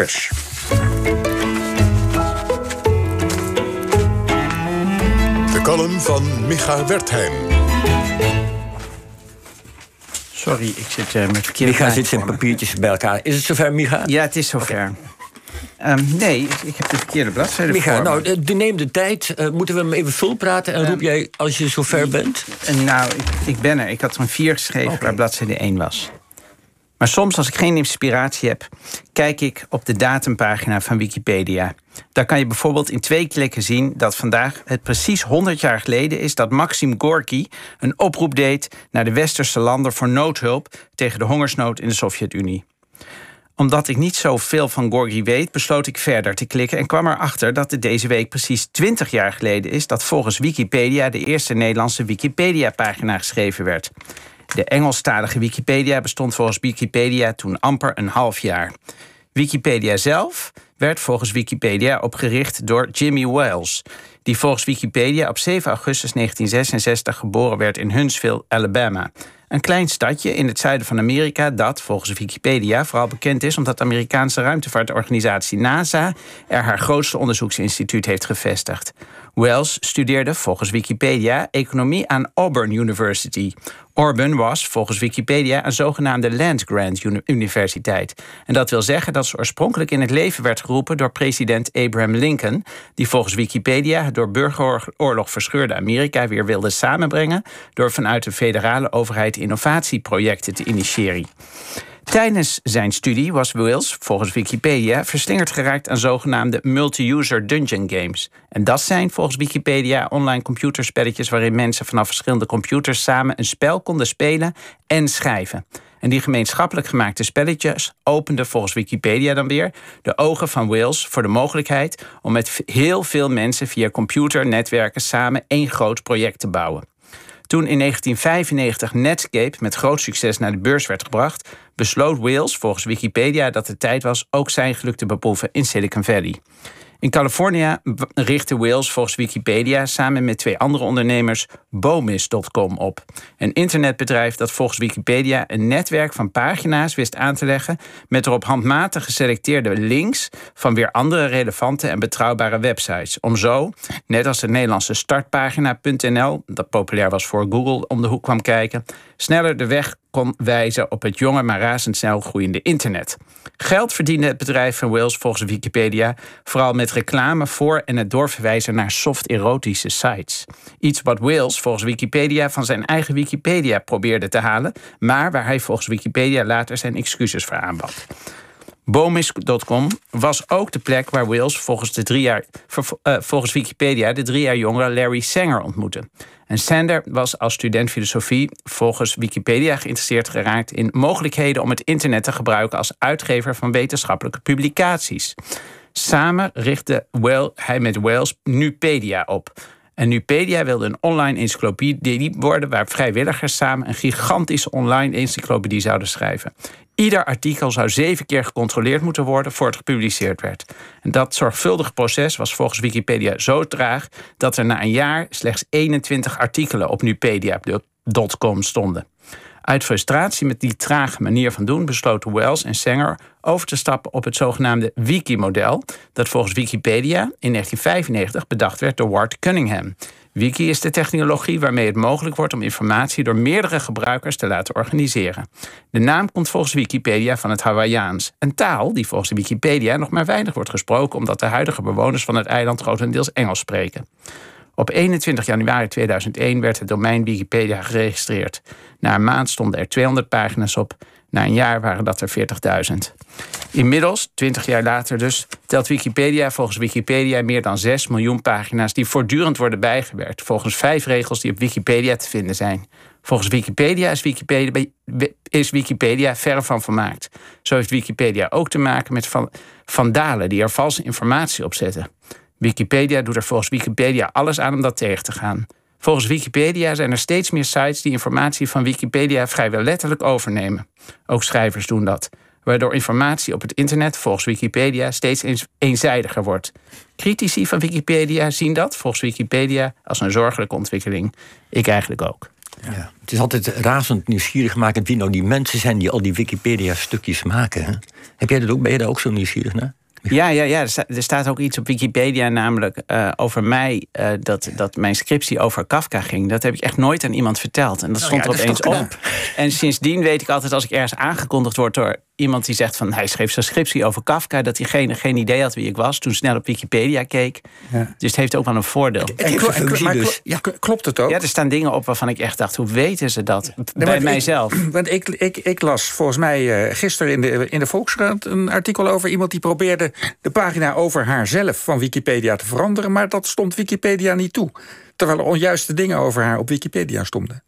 pers. De column van Micha Wertheim. Sorry, ik zit uh, met verkeerde Micha zit zijn papiertjes bij elkaar. Is het zover, Micha? Ja, het is zover. Okay. Um, nee, ik heb de verkeerde bladzijde Micha, voor nou, de, neem de tijd. Uh, moeten we hem even volpraten? En um, roep jij als je zover bent? Uh, nou, ik, ik, ben er. Ik had er een vier geschreven okay. waar bladzijde 1 was. Maar soms, als ik geen inspiratie heb, kijk ik op de datumpagina van Wikipedia. Daar kan je bijvoorbeeld in twee klikken zien dat vandaag het precies 100 jaar geleden is dat Maxim Gorky een oproep deed naar de westerse landen voor noodhulp tegen de hongersnood in de Sovjet-Unie. Omdat ik niet zoveel van Gorky weet, besloot ik verder te klikken en kwam erachter dat het deze week precies 20 jaar geleden is dat volgens Wikipedia de eerste Nederlandse Wikipedia-pagina geschreven werd. De Engelstalige Wikipedia bestond volgens Wikipedia toen amper een half jaar. Wikipedia zelf werd volgens Wikipedia opgericht door Jimmy Wales, die volgens Wikipedia op 7 augustus 1966 geboren werd in Huntsville, Alabama. Een klein stadje in het zuiden van Amerika dat, volgens Wikipedia, vooral bekend is omdat de Amerikaanse ruimtevaartorganisatie NASA er haar grootste onderzoeksinstituut heeft gevestigd. Wells studeerde volgens Wikipedia economie aan Auburn University. Auburn was volgens Wikipedia een zogenaamde land-grant universiteit. En dat wil zeggen dat ze oorspronkelijk in het leven werd geroepen door president Abraham Lincoln, die volgens Wikipedia het door burgeroorlog verscheurde Amerika weer wilde samenbrengen door vanuit de federale overheid innovatieprojecten te initiëren. Tijdens zijn studie was Wills, volgens Wikipedia, verslingerd geraakt aan zogenaamde multi-user dungeon games. En dat zijn volgens Wikipedia online computerspelletjes waarin mensen vanaf verschillende computers samen een spel konden spelen en schrijven. En die gemeenschappelijk gemaakte spelletjes openden volgens Wikipedia dan weer de ogen van Wills voor de mogelijkheid om met heel veel mensen via computernetwerken samen één groot project te bouwen. Toen in 1995 Netscape met groot succes naar de beurs werd gebracht, besloot Wales volgens Wikipedia dat het tijd was ook zijn geluk te beproeven in Silicon Valley. In Californië richtte Wales volgens Wikipedia samen met twee andere ondernemers Bomis.com op. Een internetbedrijf dat volgens Wikipedia een netwerk van pagina's wist aan te leggen met erop handmatig geselecteerde links van weer andere relevante en betrouwbare websites. Om zo, net als de Nederlandse startpagina.nl, dat populair was voor Google om de hoek kwam kijken, sneller de weg kon wijzen op het jonge maar razendsnel groeiende internet. Geld verdiende het bedrijf van Wales volgens Wikipedia vooral met reclame voor en het doorverwijzen naar soft-erotische sites. Iets wat Wales volgens Wikipedia van zijn eigen Wikipedia probeerde te halen, maar waar hij volgens Wikipedia later zijn excuses voor aanbad. Bomis.com was ook de plek waar Wales volgens, de uh, volgens Wikipedia de drie jaar jongere Larry Sanger ontmoette. En Sander was als student filosofie volgens Wikipedia geïnteresseerd geraakt in mogelijkheden om het internet te gebruiken als uitgever van wetenschappelijke publicaties. Samen richtte hij met Wales Nupedia op. En Nupedia wilde een online encyclopedie worden waar vrijwilligers samen een gigantische online encyclopedie zouden schrijven. Ieder artikel zou zeven keer gecontroleerd moeten worden voor het gepubliceerd werd. En dat zorgvuldige proces was volgens Wikipedia zo traag dat er na een jaar slechts 21 artikelen op nupedia.com stonden. Uit frustratie met die trage manier van doen besloten Wells en Sanger over te stappen op het zogenaamde Wiki-model, dat volgens Wikipedia in 1995 bedacht werd door Ward Cunningham. Wiki is de technologie waarmee het mogelijk wordt om informatie door meerdere gebruikers te laten organiseren. De naam komt volgens Wikipedia van het Hawaiiaans, een taal die volgens Wikipedia nog maar weinig wordt gesproken omdat de huidige bewoners van het eiland grotendeels Engels spreken. Op 21 januari 2001 werd het domein Wikipedia geregistreerd. Na een maand stonden er 200 pagina's op. Na een jaar waren dat er 40.000. Inmiddels, 20 jaar later dus, telt Wikipedia volgens Wikipedia meer dan 6 miljoen pagina's die voortdurend worden bijgewerkt, volgens vijf regels die op Wikipedia te vinden zijn. Volgens Wikipedia is Wikipedia, is Wikipedia verre van vermaakt. Zo heeft Wikipedia ook te maken met vandalen die er valse informatie op zetten. Wikipedia doet er volgens Wikipedia alles aan om dat tegen te gaan. Volgens Wikipedia zijn er steeds meer sites die informatie van Wikipedia vrijwel letterlijk overnemen. Ook schrijvers doen dat, waardoor informatie op het internet volgens Wikipedia steeds eenzijdiger wordt. Critici van Wikipedia zien dat volgens Wikipedia als een zorgelijke ontwikkeling. Ik eigenlijk ook. Ja. Het is altijd razend nieuwsgierig maken wie nou die mensen zijn die al die Wikipedia-stukjes maken. Heb jij dat ook? Ben je daar ook zo nieuwsgierig naar? Ja, ja, ja. Er, sta, er staat ook iets op Wikipedia, namelijk uh, over mij, uh, dat, dat mijn scriptie over Kafka ging. Dat heb ik echt nooit aan iemand verteld. En dat stond nou ja, er opeens op. En sindsdien weet ik altijd, als ik ergens aangekondigd word door iemand die zegt van hij schreef zijn scriptie over Kafka, dat diegene geen idee had wie ik was, toen snel op Wikipedia keek. Ja. Dus het heeft ook wel een voordeel. En, maar dus. ja, klopt het ook? Ja, er staan dingen op waarvan ik echt dacht, hoe weten ze dat? Nee, Bij mijzelf. Ik, want ik, ik, ik las volgens mij uh, gisteren in de, in de Volkskrant een artikel over iemand die de pagina over haarzelf van Wikipedia te veranderen, maar dat stond Wikipedia niet toe. Terwijl er onjuiste dingen over haar op Wikipedia stonden.